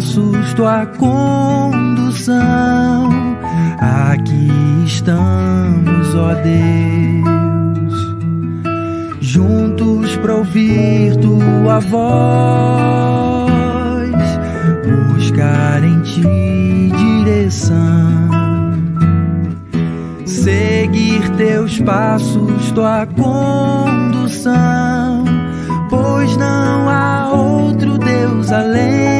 passos, tua condução. Aqui estamos, ó Deus juntos para ouvir tua voz, buscar em ti direção, seguir teus passos, tua condução, pois não há outro Deus além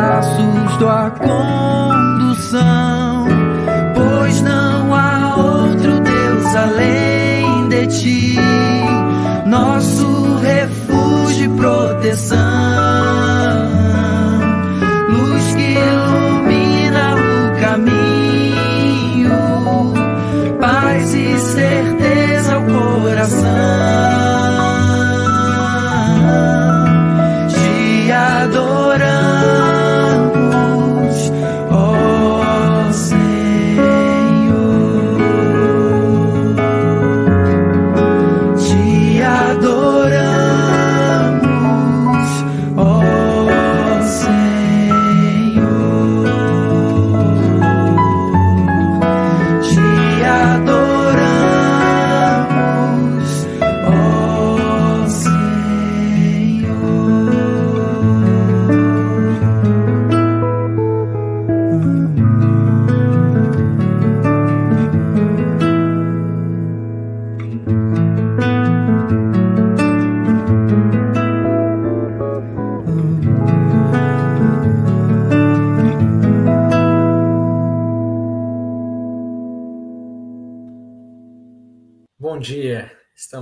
passos, tua condução, pois não há outro além de ti, nosso refúgio e proteção, luz que ilumina o caminho, paz e certeza ao coração.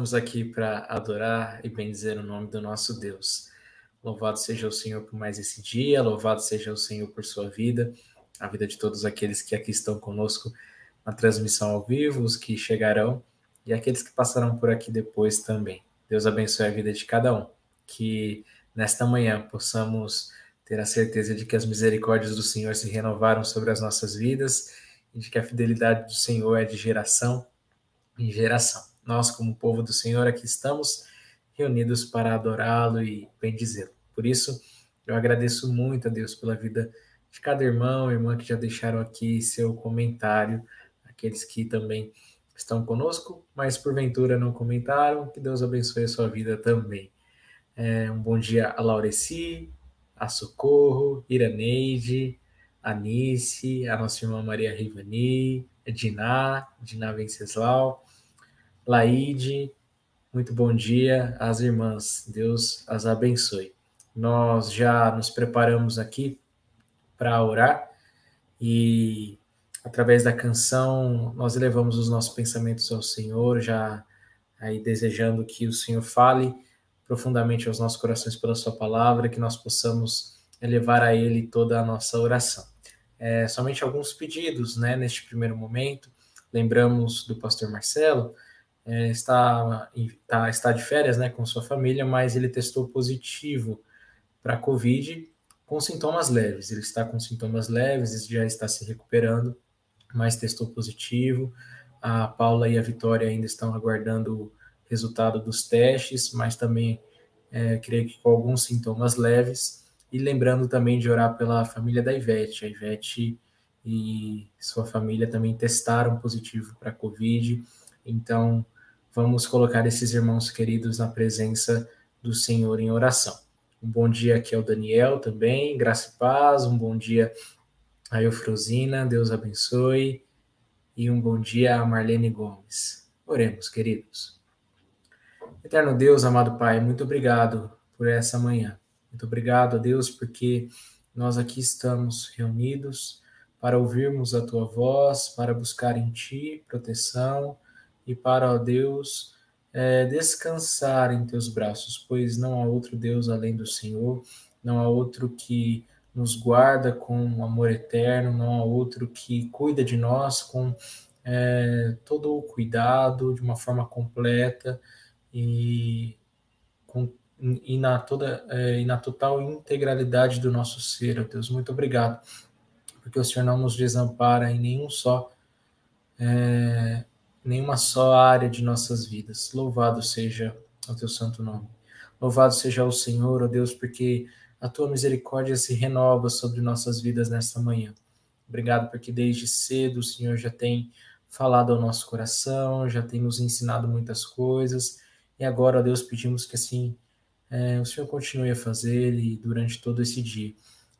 Estamos aqui para adorar e bendizer o nome do nosso Deus. Louvado seja o Senhor por mais esse dia, louvado seja o Senhor por sua vida, a vida de todos aqueles que aqui estão conosco na transmissão ao vivo, os que chegarão e aqueles que passarão por aqui depois também. Deus abençoe a vida de cada um. Que nesta manhã possamos ter a certeza de que as misericórdias do Senhor se renovaram sobre as nossas vidas e de que a fidelidade do Senhor é de geração em geração nós, como povo do Senhor, aqui estamos reunidos para adorá-lo e bendizê-lo. Por isso, eu agradeço muito a Deus pela vida de cada irmão e irmã que já deixaram aqui seu comentário, aqueles que também estão conosco, mas porventura não comentaram, que Deus abençoe a sua vida também. É, um bom dia a Laureci, a Socorro, Iraneide, a Nice, a nossa irmã Maria Rivani, a Diná, Diná Venceslau, Laide, muito bom dia às irmãs. Deus as abençoe. Nós já nos preparamos aqui para orar e através da canção nós elevamos os nossos pensamentos ao Senhor, já aí desejando que o Senhor fale profundamente aos nossos corações pela sua palavra, que nós possamos elevar a ele toda a nossa oração. É, somente alguns pedidos, né, neste primeiro momento. Lembramos do pastor Marcelo, é, está, está, está de férias né, com sua família, mas ele testou positivo para a Covid com sintomas leves. Ele está com sintomas leves, já está se recuperando, mas testou positivo. A Paula e a Vitória ainda estão aguardando o resultado dos testes, mas também é, creio que com alguns sintomas leves. E lembrando também de orar pela família da Ivete. A Ivete e sua família também testaram positivo para a Covid. Então, vamos colocar esses irmãos queridos na presença do Senhor em oração. Um bom dia aqui ao Daniel também, graça e paz. Um bom dia a Eufrosina, Deus abençoe. E um bom dia a Marlene Gomes. Oremos, queridos. Eterno Deus, amado Pai, muito obrigado por essa manhã. Muito obrigado a Deus porque nós aqui estamos reunidos para ouvirmos a tua voz, para buscar em ti proteção e para, ó Deus, é, descansar em teus braços, pois não há outro Deus além do Senhor, não há outro que nos guarda com amor eterno, não há outro que cuida de nós com é, todo o cuidado, de uma forma completa e, com, e, na, toda, é, e na total integralidade do nosso ser, ó Deus. Muito obrigado, porque o Senhor não nos desampara em nenhum só. É, nenhuma só área de nossas vidas. Louvado seja o teu santo nome. Louvado seja o Senhor, ó Deus, porque a tua misericórdia se renova sobre nossas vidas nesta manhã. Obrigado porque desde cedo o Senhor já tem falado ao nosso coração, já tem nos ensinado muitas coisas. E agora, ó Deus, pedimos que assim é, o Senhor continue a fazer e durante todo esse dia.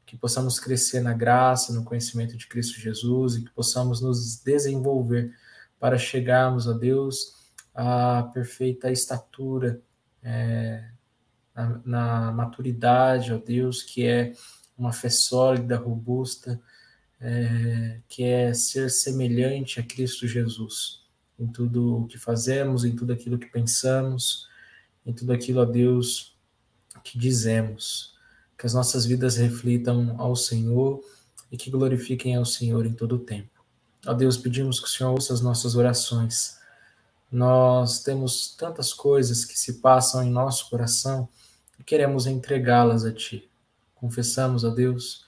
Que possamos crescer na graça, no conhecimento de Cristo Jesus e que possamos nos desenvolver para chegarmos a Deus à perfeita estatura, é, na, na, maturidade, ó Deus, que é uma fé sólida, robusta, é, que é ser semelhante a Cristo Jesus em tudo o que fazemos, em tudo aquilo que pensamos, em tudo aquilo, ó Deus, que dizemos. Que as nossas vidas reflitam ao Senhor e que glorifiquem ao Senhor em todo o tempo. Ó Deus, pedimos que o Senhor ouça as nossas orações. Nós temos tantas coisas que se passam em nosso coração e queremos entregá-las a Ti. Confessamos a Deus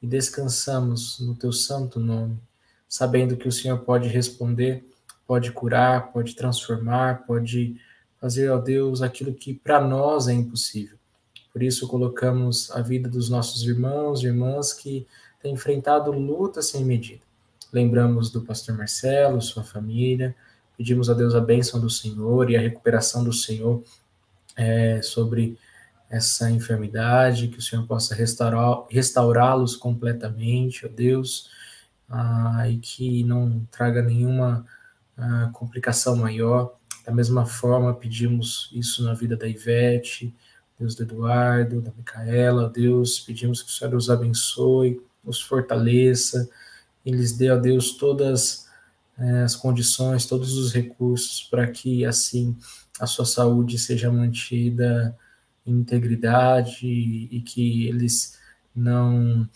e descansamos no Teu santo nome, sabendo que o Senhor pode responder, pode curar, pode transformar, pode fazer, ó Deus, aquilo que para nós é impossível. Por isso colocamos a vida dos nossos irmãos e irmãs que têm enfrentado luta sem medida Lembramos do pastor Marcelo, sua família, pedimos a Deus a bênção do Senhor e a recuperação do Senhor é, sobre essa enfermidade, que o Senhor possa restaurá-los completamente, ó Deus, ah, e que não traga nenhuma ah, complicação maior. Da mesma forma, pedimos isso na vida da Ivete, Deus do Eduardo, da Micaela, Deus, pedimos que o Senhor os abençoe, os fortaleça, e lhes dê, a Deus, todas é, as condições, todos os recursos para que, assim, a sua saúde seja mantida em integridade e, e que eles não,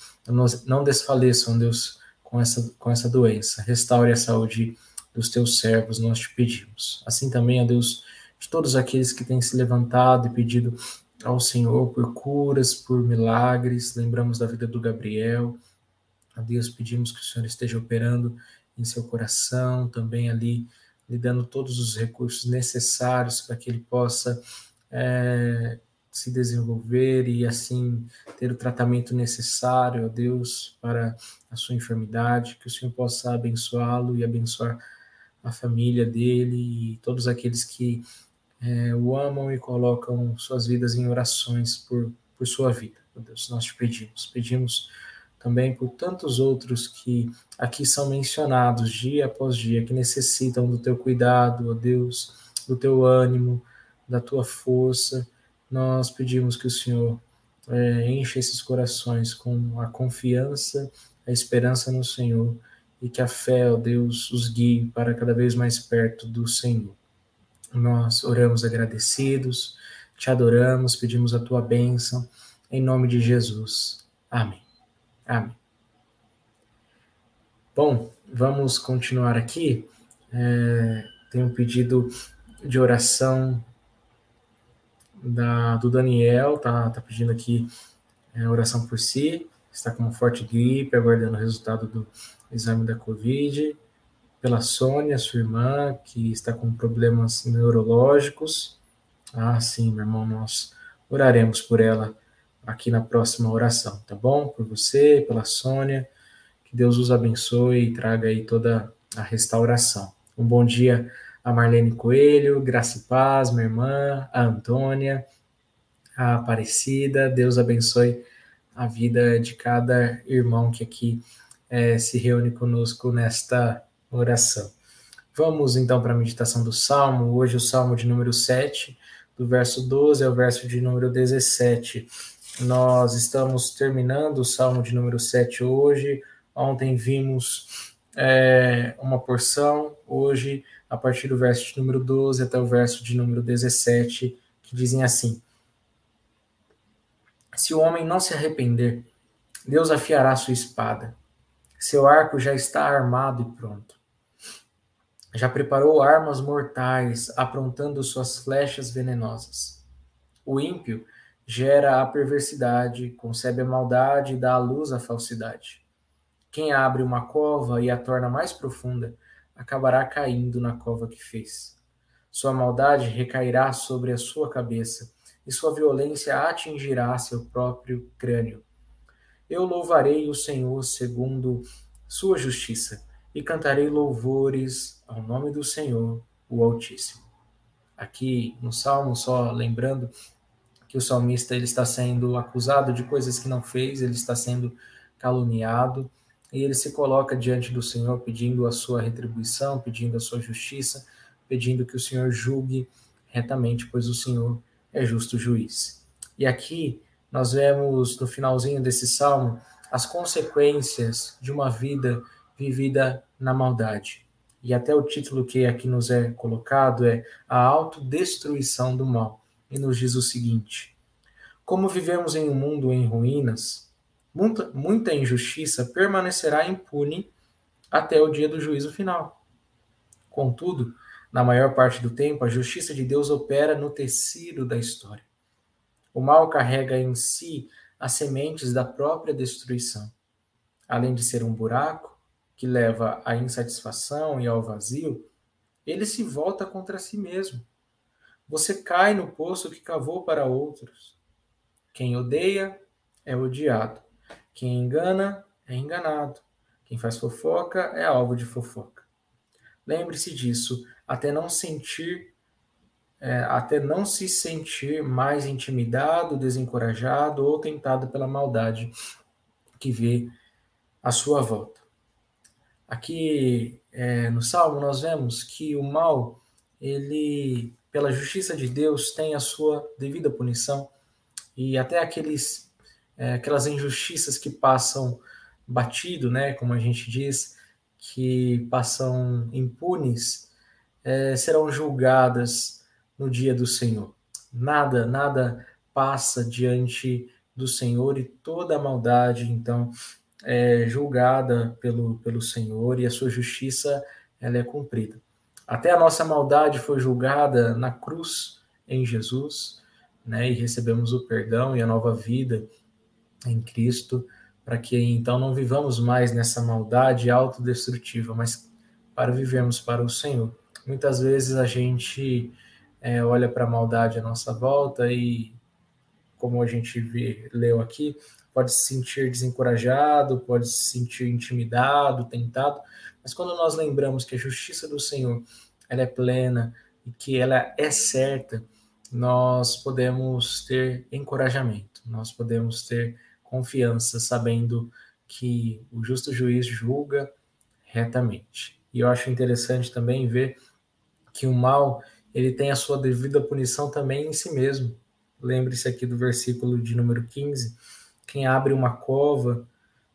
não desfaleçam, Deus, com essa, com essa doença. Restaure a saúde dos teus servos, nós te pedimos. Assim também, a Deus, de todos aqueles que têm se levantado e pedido ao Senhor por curas, por milagres, lembramos da vida do Gabriel, a Deus pedimos que o Senhor esteja operando em seu coração, também ali, lhe dando todos os recursos necessários para que ele possa é, se desenvolver e assim ter o tratamento necessário, a Deus, para a sua enfermidade, que o Senhor possa abençoá-lo e abençoar a família dele e todos aqueles que é, o amam e colocam suas vidas em orações por, por sua vida. Deus, nós te pedimos, pedimos também por tantos outros que aqui são mencionados dia após dia, que necessitam do teu cuidado, ó Deus, do teu ânimo, da tua força. Nós pedimos que o Senhor é, encha esses corações com a confiança, a esperança no Senhor e que a fé, ó Deus, os guie para cada vez mais perto do Senhor. Nós oramos agradecidos, te adoramos, pedimos a tua bênção, em nome de Jesus. Amém. Amém. Bom, vamos continuar aqui. É, tem um pedido de oração da, do Daniel, tá, tá pedindo aqui é, oração por si, está com uma forte gripe, aguardando o resultado do exame da Covid. Pela Sônia, sua irmã, que está com problemas neurológicos. Ah, sim, meu irmão, nós oraremos por ela aqui na próxima oração, tá bom? Por você, pela Sônia, que Deus os abençoe e traga aí toda a restauração. Um bom dia a Marlene Coelho, Graça e Paz, minha irmã, a Antônia, a Aparecida, Deus abençoe a vida de cada irmão que aqui é, se reúne conosco nesta oração. Vamos então para a meditação do Salmo. Hoje, o Salmo de número 7, do verso 12 ao verso de número 17. Nós estamos terminando o Salmo de número 7 hoje. Ontem vimos é, uma porção, hoje, a partir do verso de número 12 até o verso de número 17, que dizem assim: Se o homem não se arrepender, Deus afiará sua espada. Seu arco já está armado e pronto. Já preparou armas mortais, aprontando suas flechas venenosas. O ímpio gera a perversidade, concebe a maldade e dá à luz a falsidade. Quem abre uma cova e a torna mais profunda, acabará caindo na cova que fez. Sua maldade recairá sobre a sua cabeça, e sua violência atingirá seu próprio crânio. Eu louvarei o Senhor segundo sua justiça, e cantarei louvores ao nome do Senhor, o Altíssimo. Aqui no Salmo, só lembrando, que o salmista ele está sendo acusado de coisas que não fez, ele está sendo caluniado, e ele se coloca diante do Senhor pedindo a sua retribuição, pedindo a sua justiça, pedindo que o Senhor julgue retamente, pois o Senhor é justo juiz. E aqui nós vemos no finalzinho desse salmo as consequências de uma vida vivida na maldade. E até o título que aqui nos é colocado é A Autodestruição do Mal e nos diz o seguinte: Como vivemos em um mundo em ruínas, muita, muita injustiça permanecerá impune até o dia do juízo final. Contudo, na maior parte do tempo, a justiça de Deus opera no tecido da história. O mal carrega em si as sementes da própria destruição. Além de ser um buraco que leva à insatisfação e ao vazio, ele se volta contra si mesmo você cai no poço que cavou para outros. Quem odeia é odiado. Quem engana é enganado. Quem faz fofoca é alvo de fofoca. Lembre-se disso, até não sentir, é, até não se sentir mais intimidado, desencorajado ou tentado pela maldade que vê à sua volta. Aqui é, no Salmo nós vemos que o mal ele pela justiça de Deus, tem a sua devida punição e até aqueles, é, aquelas injustiças que passam batido, né, como a gente diz, que passam impunes, é, serão julgadas no dia do Senhor. Nada, nada passa diante do Senhor e toda a maldade, então, é julgada pelo, pelo Senhor e a sua justiça ela é cumprida. Até a nossa maldade foi julgada na cruz em Jesus, né? E recebemos o perdão e a nova vida em Cristo, para que então não vivamos mais nessa maldade autodestrutiva, mas para vivermos para o Senhor. Muitas vezes a gente é, olha para a maldade à nossa volta e, como a gente vê, leu aqui, pode se sentir desencorajado, pode se sentir intimidado, tentado, mas quando nós lembramos que a justiça do Senhor ela é plena e que ela é certa, nós podemos ter encorajamento, nós podemos ter confiança, sabendo que o justo juiz julga retamente. E eu acho interessante também ver que o mal ele tem a sua devida punição também em si mesmo. Lembre-se aqui do versículo de número 15: quem abre uma cova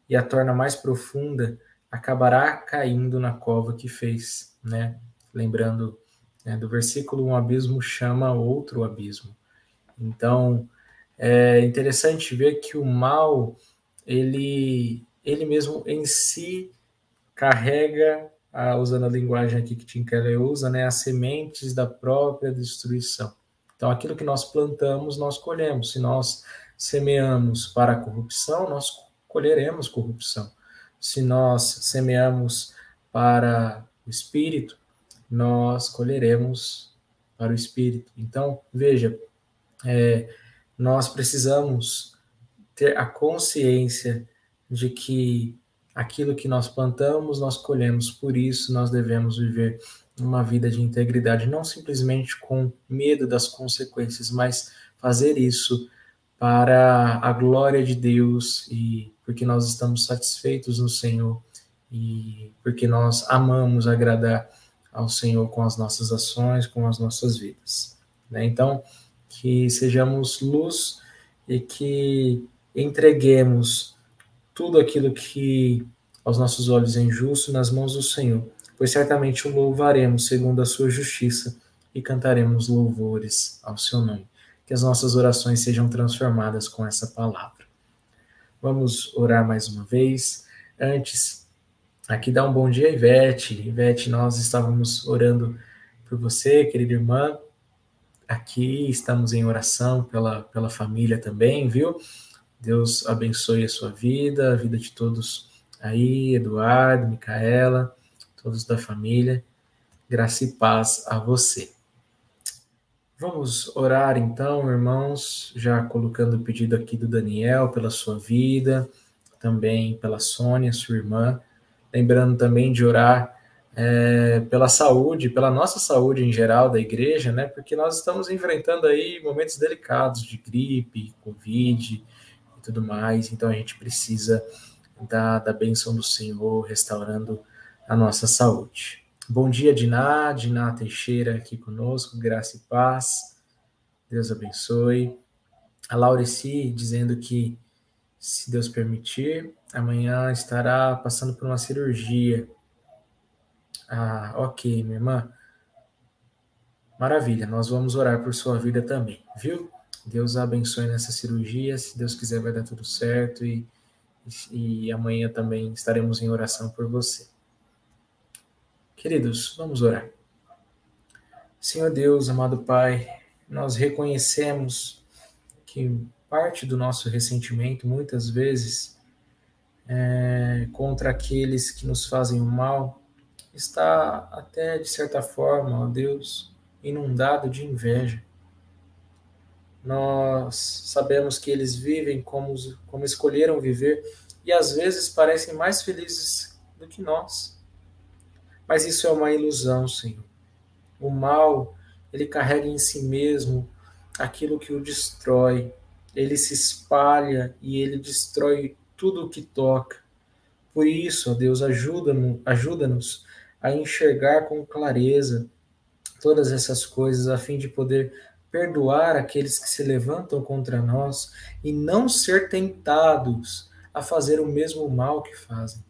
e a torna mais profunda, acabará caindo na cova que fez, né? Lembrando né, do versículo, um abismo chama outro abismo. Então, é interessante ver que o mal, ele, ele mesmo em si carrega, ah, usando a linguagem aqui que Tim Keller usa, né, as sementes da própria destruição. Então, aquilo que nós plantamos, nós colhemos. Se nós semeamos para a corrupção, nós colheremos corrupção se nós semeamos para o espírito, nós colheremos para o espírito. Então, veja, é, nós precisamos ter a consciência de que aquilo que nós plantamos, nós colhemos. Por isso, nós devemos viver uma vida de integridade, não simplesmente com medo das consequências, mas fazer isso para a glória de Deus e porque nós estamos satisfeitos no Senhor e porque nós amamos agradar ao Senhor com as nossas ações, com as nossas vidas. Né? Então, que sejamos luz e que entreguemos tudo aquilo que aos nossos olhos é injusto nas mãos do Senhor, pois certamente o louvaremos segundo a sua justiça e cantaremos louvores ao seu nome. Que as nossas orações sejam transformadas com essa palavra. Vamos orar mais uma vez. Antes, aqui dá um bom dia, Ivete. Ivete, nós estávamos orando por você, querida irmã. Aqui estamos em oração pela, pela família também, viu? Deus abençoe a sua vida, a vida de todos aí, Eduardo, Micaela, todos da família. Graça e paz a você. Vamos orar então, irmãos, já colocando o pedido aqui do Daniel pela sua vida, também pela Sônia, sua irmã. Lembrando também de orar é, pela saúde, pela nossa saúde em geral da igreja, né? Porque nós estamos enfrentando aí momentos delicados de gripe, Covid e tudo mais, então a gente precisa da, da bênção do Senhor restaurando a nossa saúde. Bom dia, Diná, Diná Teixeira aqui conosco, graça e paz. Deus abençoe. A Laurici dizendo que, se Deus permitir, amanhã estará passando por uma cirurgia. Ah, ok, minha irmã. Maravilha, nós vamos orar por sua vida também, viu? Deus abençoe nessa cirurgia, se Deus quiser vai dar tudo certo e, e amanhã também estaremos em oração por você. Queridos, vamos orar. Senhor Deus, amado Pai, nós reconhecemos que parte do nosso ressentimento, muitas vezes, é, contra aqueles que nos fazem o mal, está até, de certa forma, ó Deus, inundado de inveja. Nós sabemos que eles vivem como, como escolheram viver e às vezes parecem mais felizes do que nós. Mas isso é uma ilusão, Senhor. O mal, ele carrega em si mesmo aquilo que o destrói. Ele se espalha e ele destrói tudo o que toca. Por isso, Deus, ajuda-nos ajuda a enxergar com clareza todas essas coisas, a fim de poder perdoar aqueles que se levantam contra nós e não ser tentados a fazer o mesmo mal que fazem.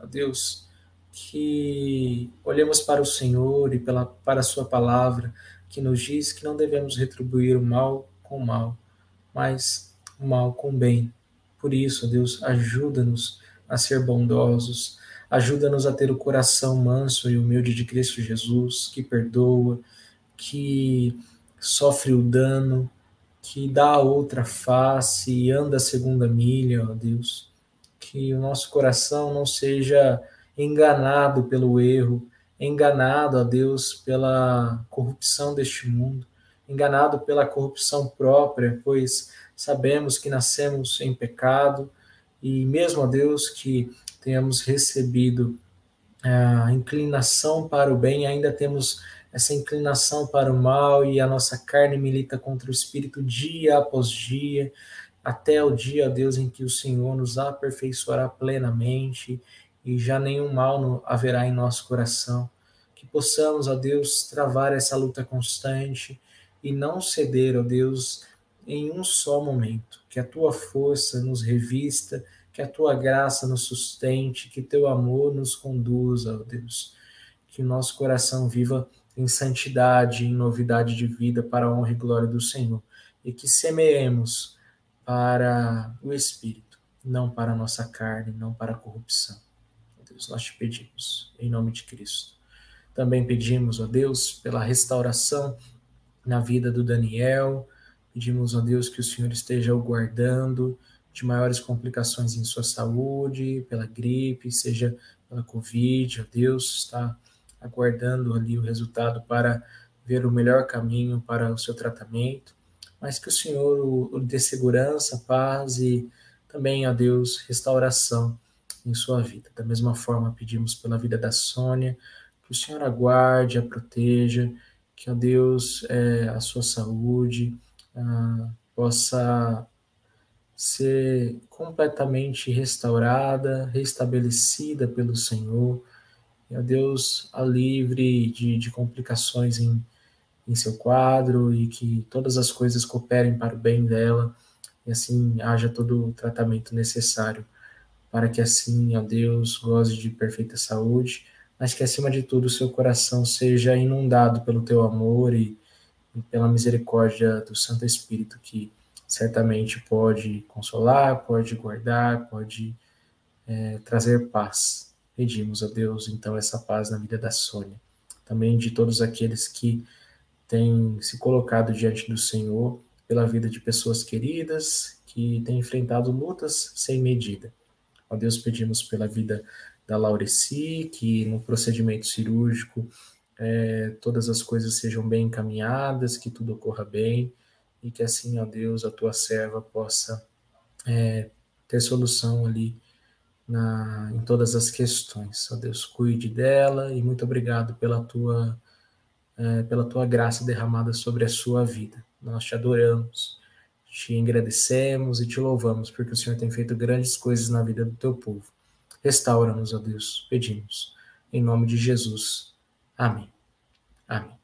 Ó Deus, que olhemos para o Senhor e pela, para a Sua palavra, que nos diz que não devemos retribuir o mal com o mal, mas o mal com o bem. Por isso, Deus, ajuda-nos a ser bondosos, ajuda-nos a ter o coração manso e humilde de Cristo Jesus, que perdoa, que sofre o dano, que dá a outra face e anda a segunda milha, ó Deus. Que o nosso coração não seja enganado pelo erro, enganado a Deus pela corrupção deste mundo, enganado pela corrupção própria, pois sabemos que nascemos em pecado e mesmo a Deus que tenhamos recebido a inclinação para o bem, ainda temos essa inclinação para o mal e a nossa carne milita contra o espírito dia após dia, até o dia, Deus, em que o Senhor nos aperfeiçoará plenamente e já nenhum mal haverá em nosso coração. Que possamos, ó Deus, travar essa luta constante e não ceder, ó Deus, em um só momento. Que a tua força nos revista, que a tua graça nos sustente, que teu amor nos conduza, ó Deus. Que o nosso coração viva em santidade, em novidade de vida, para a honra e glória do Senhor. E que semeemos para o Espírito, não para a nossa carne, não para a corrupção. Nós te pedimos, em nome de Cristo. Também pedimos, ó Deus, pela restauração na vida do Daniel. Pedimos, ó Deus, que o Senhor esteja o guardando de maiores complicações em sua saúde, pela gripe, seja pela Covid, ó Deus, está aguardando ali o resultado para ver o melhor caminho para o seu tratamento, mas que o Senhor o dê segurança, paz e também, ó Deus, restauração em sua vida. Da mesma forma, pedimos pela vida da Sônia, que o Senhor aguarde, a proteja, que, ó Deus, é, a sua saúde ah, possa ser completamente restaurada, restabelecida pelo Senhor. E, ó Deus, a livre de, de complicações em, em seu quadro e que todas as coisas cooperem para o bem dela e assim haja todo o tratamento necessário para que assim, ó Deus, goze de perfeita saúde, mas que acima de tudo o seu coração seja inundado pelo teu amor e, pela misericórdia do Santo Espírito que certamente pode consolar, pode guardar, pode é, trazer paz. Pedimos a Deus então essa paz na vida da Sônia, também de todos aqueles que têm se colocado diante do Senhor pela vida de pessoas queridas que têm enfrentado lutas sem medida. Ó Deus, pedimos pela vida da Laureci, que no procedimento cirúrgico é, todas as coisas sejam bem encaminhadas, que tudo ocorra bem e que assim, ó Deus, a tua serva possa é, ter solução ali na, em todas as questões. Ó Deus, cuide dela e muito obrigado pela tua, é, pela tua graça derramada sobre a sua vida. Nós te adoramos te agradecemos e te louvamos, porque o Senhor tem feito grandes coisas na vida do teu povo. Restaura-nos, ó Deus, pedimos. Em nome de Jesus. Amém. Amém.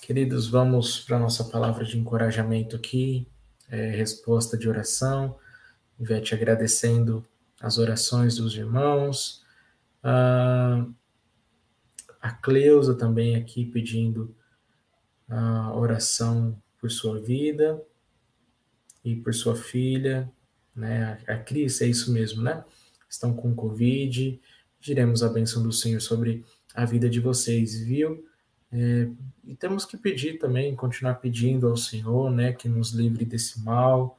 Queridos, vamos para a nossa palavra de encorajamento aqui, é, resposta de oração. Ivete agradecendo as orações dos irmãos. Ah, a Cleusa também aqui pedindo a oração por sua vida e por sua filha, né? A Cris, é isso mesmo, né? Estão com Covid. Diremos a bênção do Senhor sobre a vida de vocês, viu? É, e temos que pedir também, continuar pedindo ao Senhor, né, que nos livre desse mal,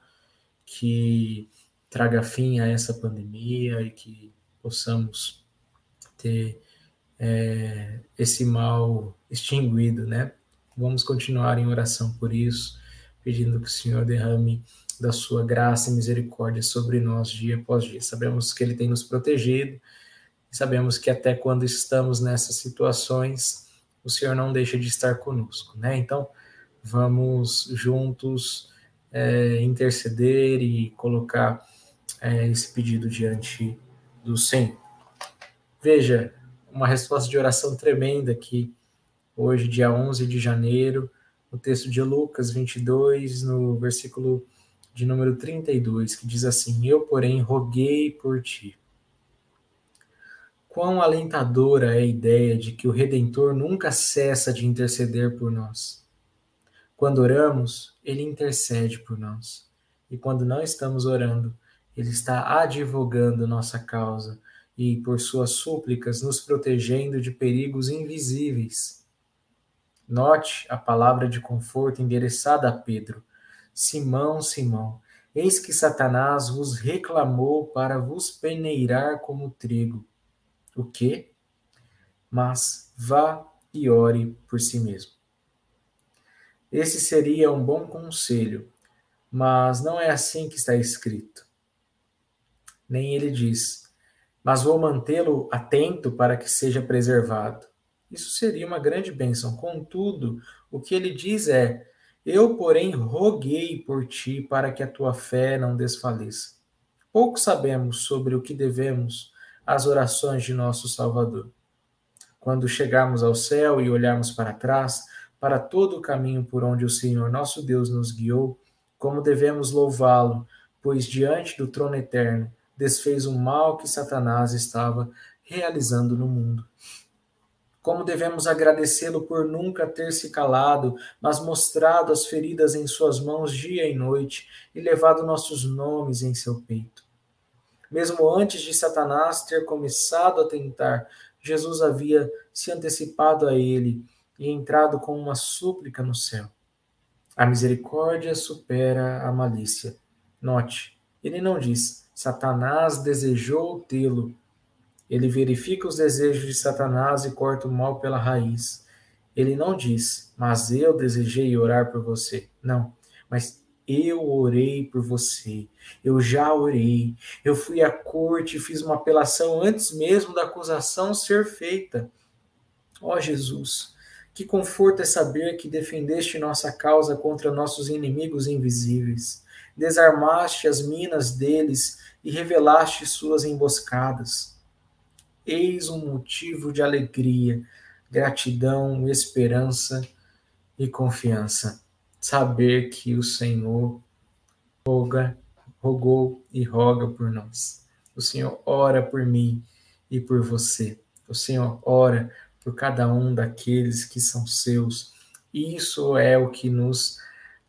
que traga fim a essa pandemia e que possamos ter é, esse mal extinguido, né? Vamos continuar em oração por isso, pedindo que o Senhor derrame da sua graça e misericórdia sobre nós dia após dia. Sabemos que Ele tem nos protegido sabemos que até quando estamos nessas situações, o Senhor não deixa de estar conosco, né? Então, vamos juntos é, interceder e colocar é, esse pedido diante do Senhor. Veja, uma resposta de oração tremenda aqui hoje, dia 11 de janeiro, o texto de Lucas 22, no versículo de número 32, que diz assim: Eu, porém, roguei por ti. Quão alentadora é a ideia de que o Redentor nunca cessa de interceder por nós. Quando oramos, ele intercede por nós. E quando não estamos orando, ele está advogando nossa causa e, por suas súplicas, nos protegendo de perigos invisíveis Note a palavra de conforto endereçada a Pedro. Simão, Simão, eis que Satanás vos reclamou para vos peneirar como trigo. O quê? Mas vá e ore por si mesmo. Esse seria um bom conselho, mas não é assim que está escrito. Nem ele diz, mas vou mantê-lo atento para que seja preservado. Isso seria uma grande bênção. Contudo, o que ele diz é: Eu, porém, roguei por ti para que a tua fé não desfaleça. Pouco sabemos sobre o que devemos às orações de nosso Salvador. Quando chegarmos ao céu e olharmos para trás, para todo o caminho por onde o Senhor nosso Deus nos guiou, como devemos louvá-lo, pois diante do trono eterno desfez o mal que Satanás estava realizando no mundo. Como devemos agradecê-lo por nunca ter se calado, mas mostrado as feridas em suas mãos dia e noite e levado nossos nomes em seu peito. Mesmo antes de Satanás ter começado a tentar, Jesus havia se antecipado a ele e entrado com uma súplica no céu. A misericórdia supera a malícia. Note, ele não diz: Satanás desejou tê-lo, ele verifica os desejos de Satanás e corta o mal pela raiz. Ele não diz, mas eu desejei orar por você. Não, mas eu orei por você. Eu já orei. Eu fui à corte e fiz uma apelação antes mesmo da acusação ser feita. Ó oh, Jesus, que conforto é saber que defendeste nossa causa contra nossos inimigos invisíveis. desarmaste as minas deles e revelaste suas emboscadas. Eis um motivo de alegria, gratidão, esperança e confiança. Saber que o Senhor roga, rogou e roga por nós. O Senhor ora por mim e por você. O Senhor ora por cada um daqueles que são seus. Isso é o que nos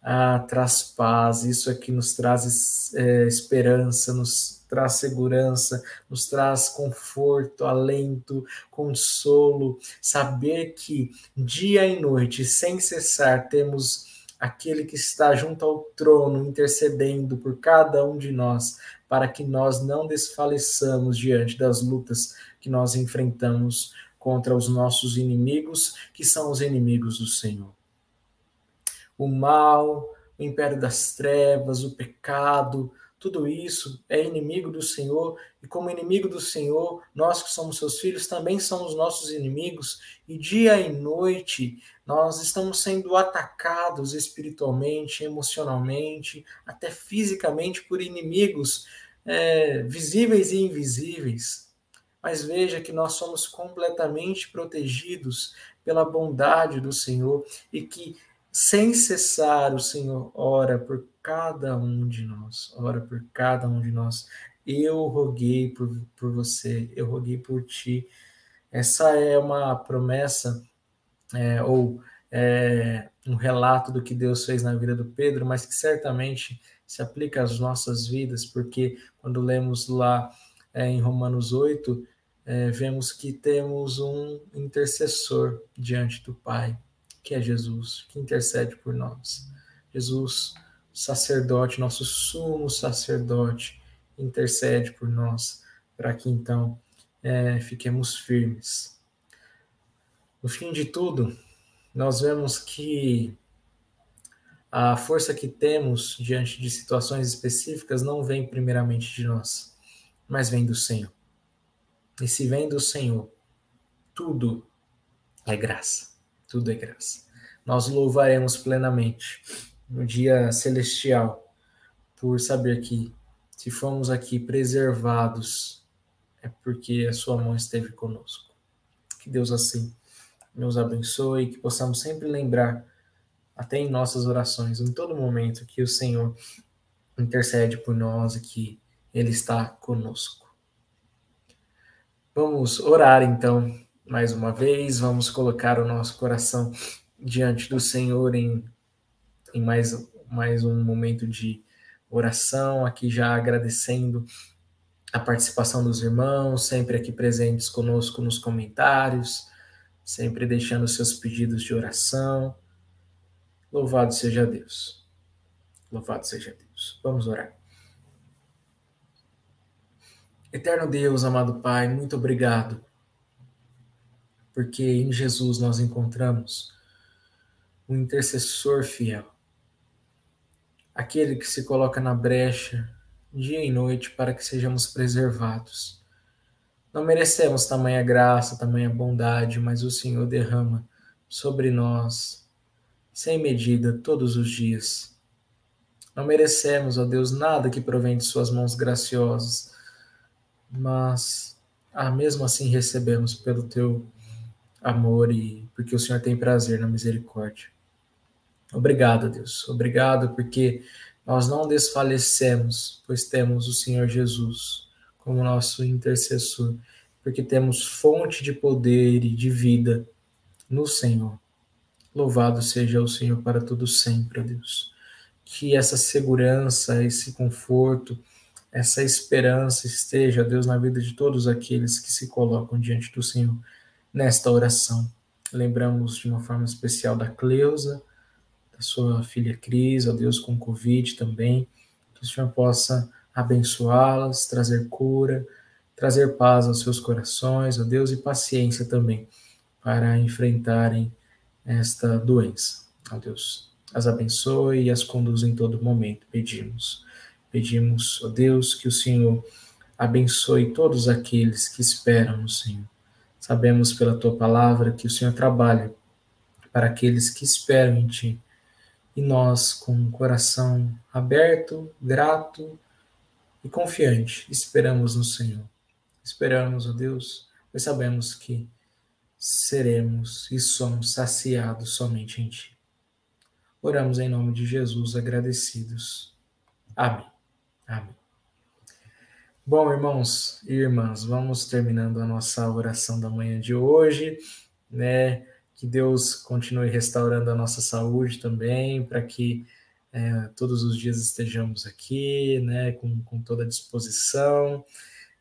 ah, traz paz, isso é que nos traz é, esperança, nos traz segurança, nos traz conforto, alento, consolo, saber que dia e noite, sem cessar, temos aquele que está junto ao trono, intercedendo por cada um de nós, para que nós não desfaleçamos diante das lutas que nós enfrentamos contra os nossos inimigos, que são os inimigos do Senhor. O mal, o império das trevas, o pecado, tudo isso é inimigo do Senhor, e como inimigo do Senhor, nós que somos seus filhos também somos nossos inimigos, e dia e noite nós estamos sendo atacados espiritualmente, emocionalmente, até fisicamente por inimigos é, visíveis e invisíveis. Mas veja que nós somos completamente protegidos pela bondade do Senhor e que sem cessar, o Senhor ora por cada um de nós, ora por cada um de nós. Eu roguei por, por você, eu roguei por ti. Essa é uma promessa, é, ou é, um relato do que Deus fez na vida do Pedro, mas que certamente se aplica às nossas vidas, porque quando lemos lá é, em Romanos 8, é, vemos que temos um intercessor diante do Pai que é Jesus, que intercede por nós. Jesus, sacerdote, nosso sumo sacerdote, intercede por nós, para que então é, fiquemos firmes. No fim de tudo, nós vemos que a força que temos diante de situações específicas não vem primeiramente de nós, mas vem do Senhor. E se vem do Senhor, tudo é graça tudo é graça. Nós louvaremos plenamente no dia celestial por saber que se fomos aqui preservados é porque a sua mão esteve conosco. Que Deus assim nos abençoe, que possamos sempre lembrar até em nossas orações, em todo momento que o Senhor intercede por nós e que ele está conosco. Vamos orar então mais uma vez, vamos colocar o nosso coração diante do Senhor em, em mais, mais um momento de oração, aqui já agradecendo a participação dos irmãos, sempre aqui presentes conosco nos comentários, sempre deixando seus pedidos de oração. Louvado seja Deus. Louvado seja Deus. Vamos orar. Eterno Deus, amado Pai, muito obrigado porque em Jesus nós encontramos um intercessor fiel, aquele que se coloca na brecha dia e noite para que sejamos preservados. Não merecemos tamanha graça, tamanha bondade, mas o Senhor derrama sobre nós, sem medida, todos os dias. Não merecemos, ó Deus, nada que provém de Suas mãos graciosas, mas, ah, mesmo assim recebemos pelo Teu amor e porque o Senhor tem prazer na misericórdia. Obrigado, Deus. Obrigado porque nós não desfalecemos, pois temos o Senhor Jesus como nosso intercessor, porque temos fonte de poder e de vida no Senhor. Louvado seja o Senhor para todo sempre, Deus. Que essa segurança, esse conforto, essa esperança esteja, Deus, na vida de todos aqueles que se colocam diante do Senhor nesta oração. Lembramos de uma forma especial da Cleusa, da sua filha Cris, ó Deus com Covid também, que o Senhor possa abençoá-las, trazer cura, trazer paz aos seus corações, ó Deus, e paciência também para enfrentarem esta doença. Ó Deus, as abençoe e as conduza em todo momento, pedimos. Pedimos, ó Deus, que o Senhor abençoe todos aqueles que esperam no Senhor. Sabemos pela tua palavra que o Senhor trabalha para aqueles que esperam em ti E nós, com o coração aberto, grato e confiante, esperamos no Senhor. Esperamos, ó Deus, pois sabemos que seremos e somos saciados somente em Ti. Oramos em nome de Jesus, agradecidos. Amém. Amém. Bom, irmãos e irmãs, vamos terminando a nossa oração da manhã de hoje, né? Que Deus continue restaurando a nossa saúde também, para que é, todos os dias estejamos aqui, né? Com, com toda a disposição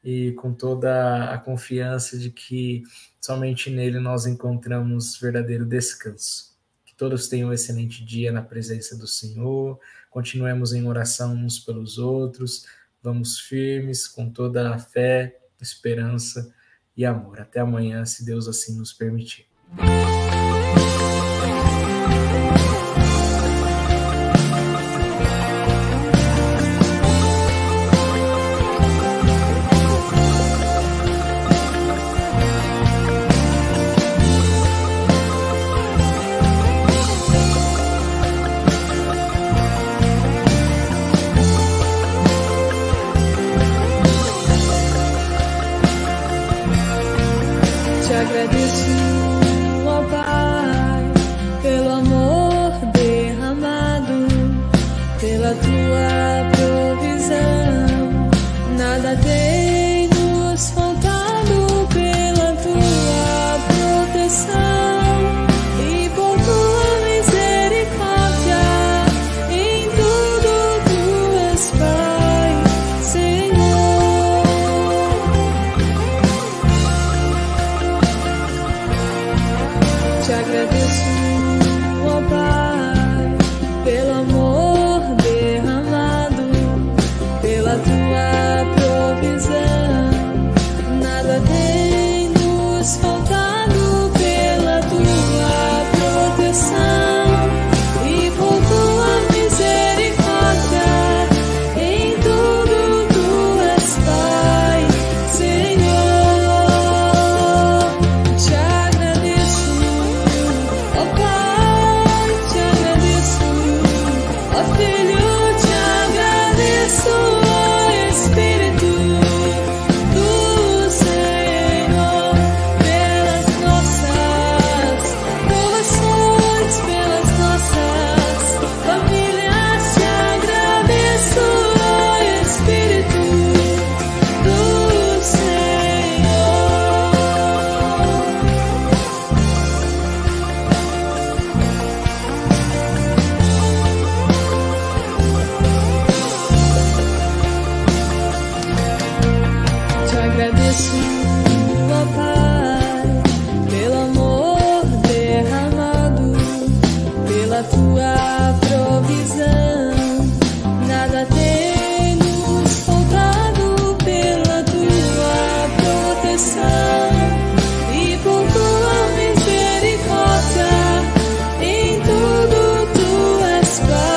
e com toda a confiança de que somente nele nós encontramos verdadeiro descanso. Que todos tenham um excelente dia na presença do Senhor, continuemos em oração uns pelos outros, vamos firmes com toda a fé, esperança e amor. Até amanhã, se Deus assim nos permitir. this sky